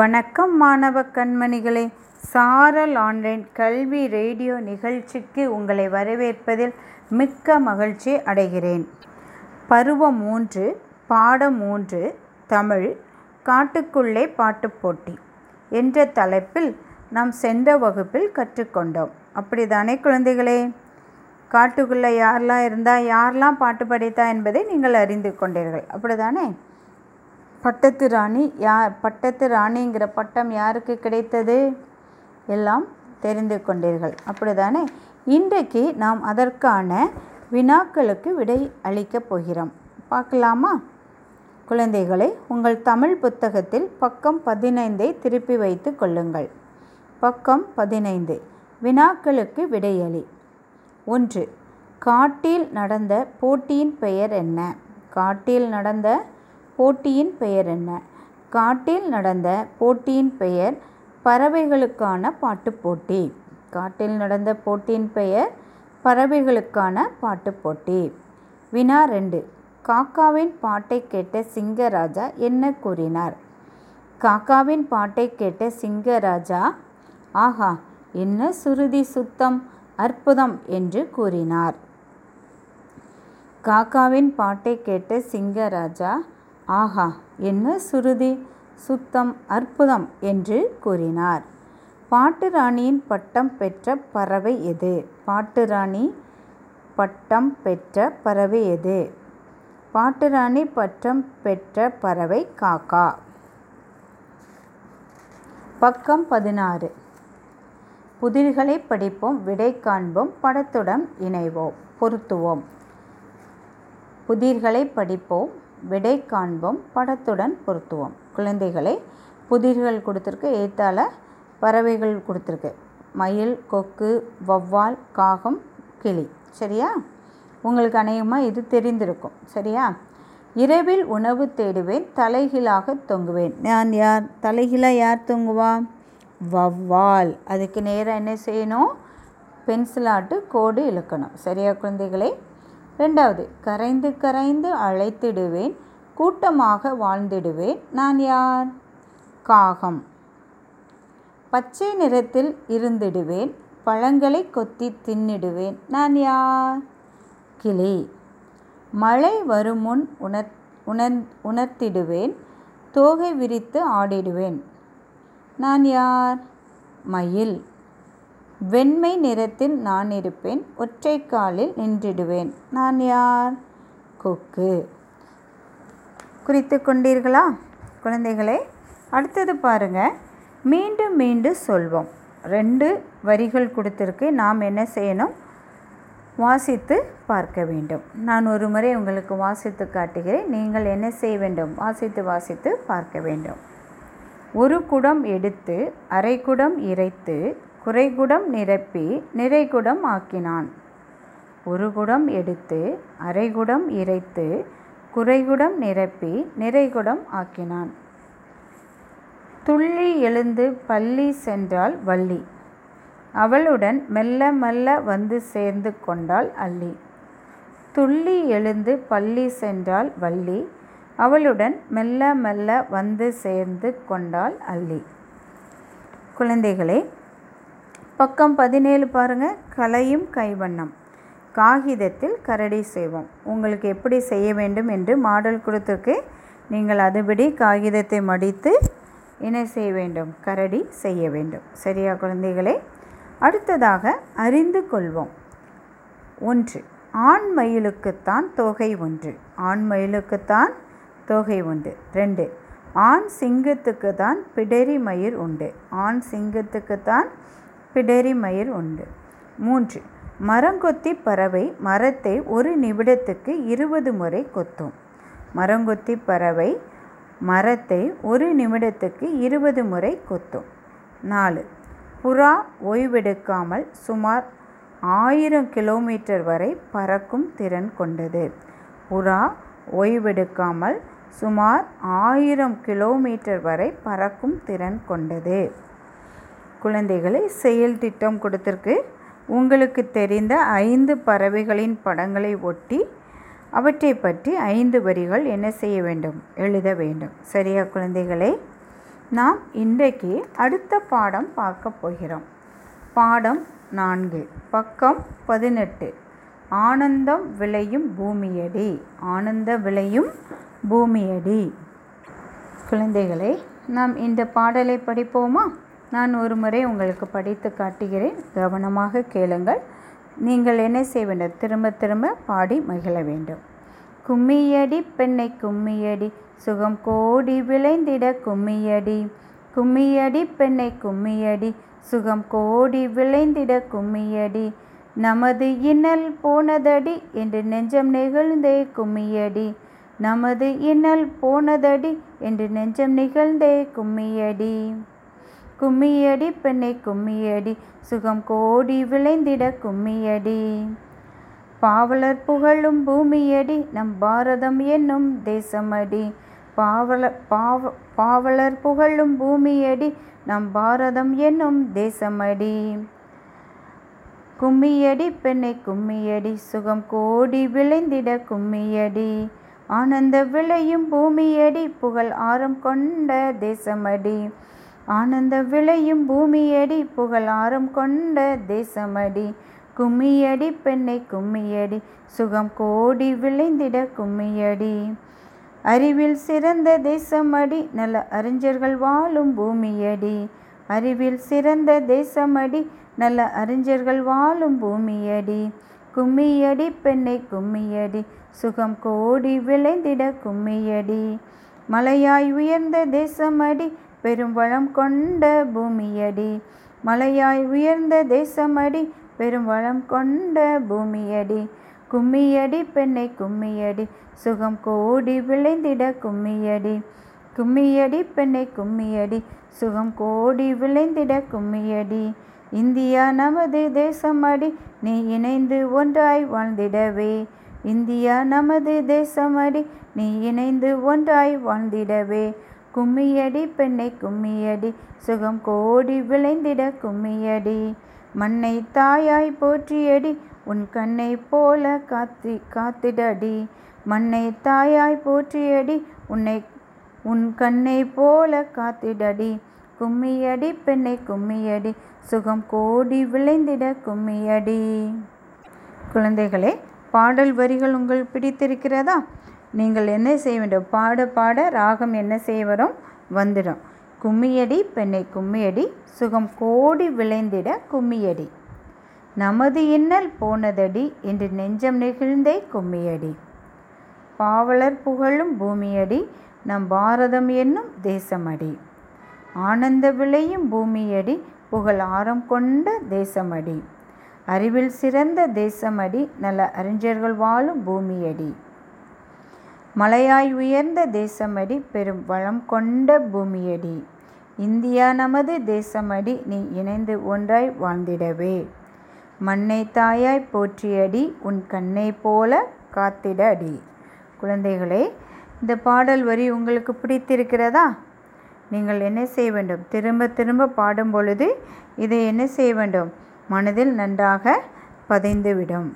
வணக்கம் மாணவ கண்மணிகளே. சாரல் ஆன்லைன் கல்வி ரேடியோ நிகழ்ச்சிக்கு உங்களை வரவேற்பதில் மிக்க மகிழ்ச்சி அடைகிறேன். பருவம் மூன்று பாடம் மூன்று தமிழ் காட்டுக்குள்ளே பாட்டுப் போட்டி என்ற தலைப்பில் நாம் சென்ற வகுப்பில் கற்றுக்கொண்டோம். அப்படி தானே குழந்தைகளே? காட்டுக்குள்ளே யாரெல்லாம் இருந்தால் யாரெல்லாம் பாட்டு படித்தா என்பதை நீங்கள் அறிந்து கொண்டீர்கள். அப்படிதானே பட்டத்து ராணி யார் பட்டத்து ராணிங்கிற பட்டம் யாருக்கு கிடைத்தது? எல்லாம் தெரிந்து கொண்டீர்கள். அப்படிதானே? இன்றைக்கு நாம் அதற்கான வினாக்களுக்கு விடை அளிக்கப் போகிறோம். பார்க்கலாமா? குழந்தைகளை உங்கள் தமிழ் புத்தகத்தில் பக்கம் பதினைந்தை திருப்பி வைத்து கொள்ளுங்கள். பக்கம் பதினைந்து வினாக்களுக்கு விடையளி. ஒன்று காட்டில் நடந்த போட்டியின் பெயர் என்ன? காட்டில் நடந்த போட்டியின் பெயர் என்ன? காட்டில் நடந்த போட்டியின் பெயர் பறவைகளுக்கான பாட்டுப் போட்டி. காட்டில் நடந்த போட்டியின் பெயர் பறவைகளுக்கான பாட்டுப் போட்டி. வினா ரெண்டு. காக்காவின் பாட்டை கேட்ட சிங்கராஜா என்ன கூறினார்? காக்காவின் பாட்டை கேட்ட சிங்கராஜா ஆஹா என்ன சுருதி சுத்தம் அற்புதம் என்று கூறினார். காக்காவின் பாட்டை கேட்ட சிங்கராஜா ஆஹா என்ன சுருதி? சுத்தம் அற்புதம் என்று கூறினார். பாட்டு ராணியின் பட்டம் பெற்ற பறவை எது? பாட்டு ராணி பட்டம் பெற்ற பறவை எது? பாட்டு ராணி பட்டம் பெற்ற பறவை காக்கா. பக்கம் பதினாறு. புதிர்களை படிப்போம் விடை காண்போம் படத்துடன் இணைவோம் பொருத்துவோம். புதிர்களை படிப்போம் விடை காண்போம். படத்துடன் பொருத்துவோம். குழந்தைகளை புதிர்கள் கொடுத்துருக்கு ஏத்தால பறவைகள் கொடுத்துருக்கு. மயில் கொக்கு வவ்வால் காகம் கிளி. சரியா? உங்களுக்கு அநேகமாக இது தெரிந்திருக்கும். சரியா? இரவில் உணவு தேடுவேன் தலைகீழாக தொங்குவேன். நான் யார்? தலைகீழாக யார் தொங்குவா? வவ்வால் அதுக்கு நேராக என்ன செய்யணும்? பென்சிலாட்டு கோடு இழுக்கணும். சரியா குழந்தைகளே? ரெண்டாவது கரைந்து கரைந்து அழைத்திடுவேன் கூட்டமாக வாழ்ந்திடுவேன். நான் யார்? காகம். பச்சை நிறத்தில் இருந்திடுவேன் பழங்களை கொத்தி தின்னிடுவேன். நான் யார்? கிளி. மழை வரும் முன் உணர் உணர் உணர்த்திடுவேன் தோகை விரித்து ஆடிடுவேன். நான் யார்? மயில். வெண்மை நிறத்தில் நான் இருப்பேன் ஒற்றை காலில் நின்றிடுவேன். நான் யார்? கொக்கு. குறித்து கொண்டீர்களா? குழந்தைகளே அடுத்தது பாருங்கள் மீண்டும் மீண்டும் சொல்வோம். ரெண்டு வரிகள் கொடுத்துருக்கு. நாம் என்ன செய்யணும்? வாசித்து பார்க்க வேண்டும். நான் ஒரு முறை உங்களுக்கு வாசித்து காட்டுகிறேன். நீங்கள் என்ன செய்ய வேண்டும்? வாசித்து வாசித்து பார்க்க வேண்டும். ஒரு குடம் எடுத்து அரை குடம் இறைத்து குறைகுடம் நிரப்பி நிறைகுடம் ஆக்கினான். ஒரு குடம் எடுத்து அரைகுடம் இறைத்து குறைகுடம் நிரப்பி நிறைகுடம் ஆக்கினான். துள்ளி எழுந்து பள்ளி சென்றாள் வள்ளி. அவளுடன் மெல்ல மெல்ல வந்து சேர்ந்து கொண்டாள் அள்ளி. துள்ளி எழுந்து பள்ளி சென்றாள் வள்ளி. அவளுடன் மெல்ல மெல்ல வந்து சேர்ந்து கொண்டாள் அள்ளி. குழந்தைகளே பக்கம் பதினேழு பாருங்கள் கலையும் கைவண்ணம். காகிதத்தில் கரடி செய்வோம். உங்களுக்கு எப்படி செய்ய வேண்டும் என்று மாடல் கொடுத்துருக்கு. நீங்கள் அதுபடி காகிதத்தை மடித்து என்ன செய்ய வேண்டும். கரடி செய்ய வேண்டும். சரியா குழந்தைகளே? அடுத்ததாக அறிந்து கொள்வோம். ஒன்று. ஆண் மயிலுக்குத்தான் தொகை ஒன்று. ஆண் மயிலுக்குத்தான் தொகை உண்டு. ரெண்டு. ஆண் சிங்கத்துக்கு தான் பிடரி மயிர் உண்டு. ஆண் சிங்கத்துக்கு தான் பிடரிமயிர் உண்டு. மூன்று. மரங்கொத்தி பறவை மரத்தை ஒரு நிமிடத்துக்கு இருபது முறை கொத்தும். மரங்கொத்தி பறவை மரத்தை ஒரு நிமிடத்துக்கு இருபது முறை கொத்தும். நாலு. புறா ஓய்வெடுக்காமல் சுமார் ஆயிரம் கிலோமீட்டர் வரை பறக்கும் திறன் கொண்டது. புறா ஓய்வெடுக்காமல் சுமார் ஆயிரம் கிலோமீட்டர் வரை பறக்கும் திறன் கொண்டது. குழந்தைகளை செயல் திட்டம் கொடுத்துருக்கு. உங்களுக்கு தெரிந்த ஐந்து பறவைகளின் படங்களை ஒட்டி அவற்றை பற்றி ஐந்து வரிகள் என்ன செய்ய வேண்டும்? எழுத வேண்டும். சரியா குழந்தைகளே? நாம் இன்றைக்கு அடுத்த பாடம் பார்க்க போகிறோம். பாடம் நான்கு. பக்கம் பதினெட்டு. ஆனந்தம் விளையும் பூமியடி. ஆனந்த விளையும் பூமியடி. குழந்தைகளே நாம் இந்த பாடலை படிப்போமா? நான் ஒரு முறை உங்களுக்கு படித்து காட்டுகிறேன். கவனமாக கேளுங்கள். நீங்கள் என்ன செய்ய வேண்டும்? திரும்ப திரும்ப பாடி மகிழ வேண்டும். கும்மியடி பெண்ணை கும்மியடி. சுகம் கோடி விளைந்திட கும்மியடி. கும்மியடி பெண்ணை கும்மியடி. சுகம் கோடி விளைந்திட கும்மியடி. நமது இன்னல் போனதடி என்று நெஞ்சம் நிகழ்ந்தே கும்மியடி. நமது இன்னல் போனதடி என்று நெஞ்சம் நிகழ்ந்தே கும்மியடி. கும்மியடி பெண்ணை கும்மியடி சுகம் கோடி விளைந்திட கும்மியடி. பாவலர் புகழும் பூமியடி நம் பாரதம் என்னும் தேசமடி. பாவல பாவ பாவலர் புகழும் பூமியடி நம் பாரதம் என்னும் தேசமடி. கும்மியடி பெண்ணை கும்மியடி சுகம் கோடி விளைந்திட கும்மியடி. ஆனந்த விளையும் பூமியடி புகழ் ஆரம் கொண்ட தேசமடி. ஆனந்த விளையும் பூமியடி புகழாரம் கொண்ட தேசமடி. கும்மியடி பெண்ணை கும்மியடி சுகம் கோடி விளைந்திட கும்மியடி. அறிவில் சிறந்த தேசமடி நல்ல அறிஞர்கள் வாழும் பூமியடி. அறிவில் சிறந்த தேசமடி நல்ல அறிஞர்கள் வாழும் பூமியடி. கும்மியடி பெண்ணை கும்மியடி சுகம் கோடி விளைந்திட கும்மியடி. மலையாய் உயர்ந்த தேசமடி பெரும் வளம் கொண்ட பூமியடி. மலையாய் உயர்ந்த தேசமடி பெரும் வளம் கொண்ட பூமியடி. கும்மியடி பெண்ணை கும்மியடி. சுகம் கோடி விளைந்திட கும்மியடி. கும்மியடி பெண்ணை கும்மியடி. சுகம் கோடி விளைந்திட கும்மியடி. இந்தியா நமது தேசமடி நீ இணைந்து ஒன்றாய் வாழ்ந்திடவே. இந்தியா நமது தேசமடி நீ இணைந்து ஒன்றாய் வாழ்ந்திடவே. கும்மியடி பெண்ணை கும்மியடி சுகம் கோடி விளைந்திட கும்மியடி. மண்ணை தாயாய் போற்றியடி உன் கண்ணை போல காத்தி காத்திடடி. மண்ணை தாயாய் போற்றியடி உன்னை உன் கண்ணை போல காத்திடடி. கும்மியடி பெண்ணை கும்மியடி சுகம் கோடி விளைந்திட கும்மியடி. குழந்தைகளே பாடல் வரிகள் உங்கள் பிடித்திருக்கிறதா? நீங்கள் என்ன செய்ய வேண்டும்? பாட பாட ராகம் என்ன செய்ய வரும்? வந்துடும். கும்மியடி பெண்ணை கும்மியடி சுகம் கோடி விளைந்திட கும்மியடி. நமது இன்னல் போனதடி என்று நெஞ்சம் நெகிழ்ந்தே கும்மியடி. பாவலர் புகழும் பூமியடி நம் பாரதம் என்னும் தேசமடி. ஆனந்த விளையும் பூமியடி புகழ் ஆரம் கொண்ட தேசமடி. அறிவில் சிறந்த தேசமடி நல்ல அறிஞர்கள் வாழும் பூமியடி. மலையாய் உயர்ந்த தேசமடி பெரும் வளம் கொண்ட பூமியடி. இந்தியா நமது தேசமடி நீ இணைந்து ஒன்றாய் வாழ்ந்திடவே. மண்ணை தாயாய் போற்றியடி உன் கண்ணை போல காத்திட அடி குழந்தைகளே இந்த பாடல் வரி உங்களுக்கு பிடித்திருக்கிறதா? நீங்கள் என்ன செய்ய வேண்டும்? திரும்ப திரும்ப பாடும் பொழுது இதை என்ன செய்ய வேண்டும்? மனதில் நன்றாக பதிந்துவிடும்.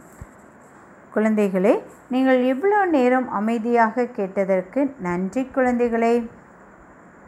குழந்தைகளே நீங்கள் இவ்வளோ நேரம் அமைதியாக கேட்டதற்கு நன்றி குழந்தைகளே.